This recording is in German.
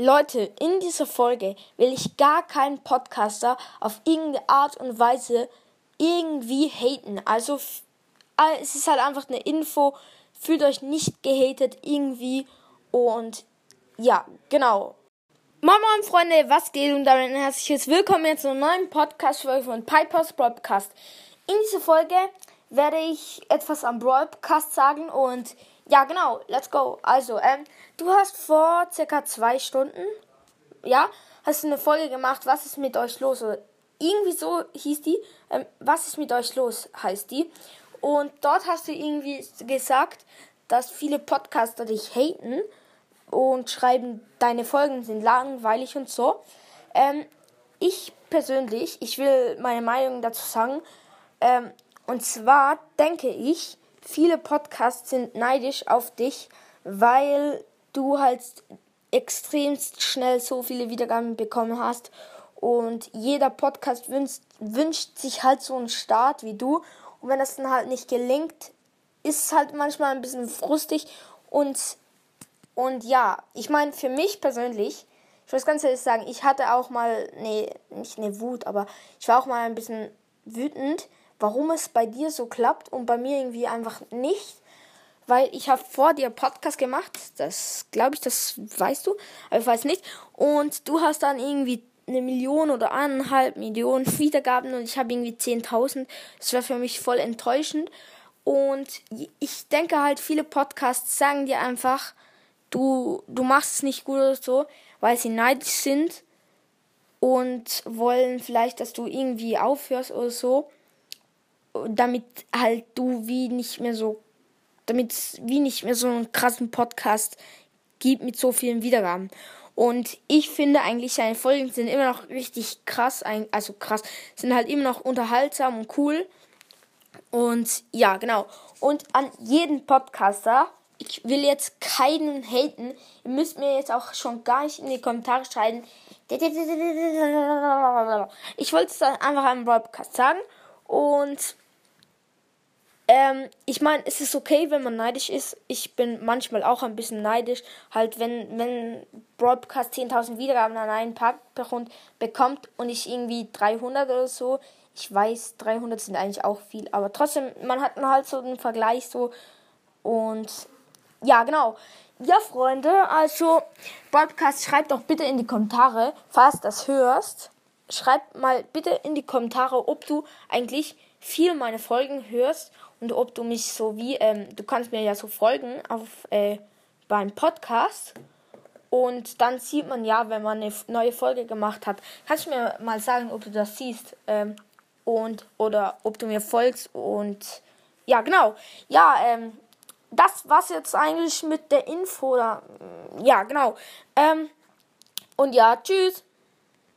Leute, in dieser Folge will ich gar keinen Podcaster auf irgendeine Art und Weise irgendwie haten. Also es ist halt einfach eine Info. Fühlt euch nicht gehatet irgendwie. Und ja, genau. Moin Moin Freunde, was geht und damit ein herzliches Willkommen zu einer neuen Podcast-Folge von Pipers Broadcast. In dieser Folge werde ich etwas am Broadcast sagen und ja, genau, let's go. Also, ähm, du hast vor circa zwei Stunden, ja, hast du eine Folge gemacht, was ist mit euch los? Oder irgendwie so hieß die, ähm, was ist mit euch los, heißt die. Und dort hast du irgendwie gesagt, dass viele Podcaster dich haten und schreiben, deine Folgen sind langweilig und so. Ähm, ich persönlich, ich will meine Meinung dazu sagen. Ähm, und zwar denke ich, viele Podcasts sind neidisch auf dich, weil du halt extremst schnell so viele Wiedergaben bekommen hast. Und jeder Podcast wünscht, wünscht sich halt so einen Start wie du. Und wenn das dann halt nicht gelingt, ist es halt manchmal ein bisschen frustig. Und, und ja, ich meine, für mich persönlich, ich muss ganz ehrlich sagen, ich hatte auch mal, nee, nicht eine Wut, aber ich war auch mal ein bisschen wütend, warum es bei dir so klappt und bei mir irgendwie einfach nicht. Weil ich habe vor dir Podcast gemacht, das glaube ich, das weißt du, aber ich weiß nicht. Und du hast dann irgendwie eine Million oder eineinhalb Millionen Wiedergaben und ich habe irgendwie 10.000. Das wäre für mich voll enttäuschend. Und ich denke halt, viele Podcasts sagen dir einfach, du, du machst es nicht gut oder so, weil sie neidisch sind und wollen vielleicht, dass du irgendwie aufhörst oder so damit halt du wie nicht mehr so, damit es wie nicht mehr so einen krassen Podcast gibt mit so vielen Wiedergaben. Und ich finde eigentlich, seine Folgen sind immer noch richtig krass, also krass, sind halt immer noch unterhaltsam und cool. Und ja, genau. Und an jeden Podcaster, ich will jetzt keinen haten. Ihr müsst mir jetzt auch schon gar nicht in die Kommentare schreiben. Ich wollte es dann einfach am Podcast sagen. Und ähm, ich meine, es ist okay, wenn man neidisch ist. Ich bin manchmal auch ein bisschen neidisch. Halt, wenn, wenn Broadcast 10.000 Wiedergaben an einen Parkgrund bekommt und ich irgendwie 300 oder so. Ich weiß, 300 sind eigentlich auch viel, aber trotzdem, man hat halt so einen Vergleich so. Und ja, genau. Ja, Freunde, also Broadcast, schreibt doch bitte in die Kommentare, falls das hörst. Schreibt mal bitte in die Kommentare, ob du eigentlich viel meine Folgen hörst und ob du mich so wie, ähm, du kannst mir ja so folgen auf äh, beim Podcast und dann sieht man ja, wenn man eine neue Folge gemacht hat. Kannst du mir mal sagen, ob du das siehst ähm, und oder ob du mir folgst und ja genau, ja ähm, das war's jetzt eigentlich mit der Info oder ja genau ähm, und ja tschüss.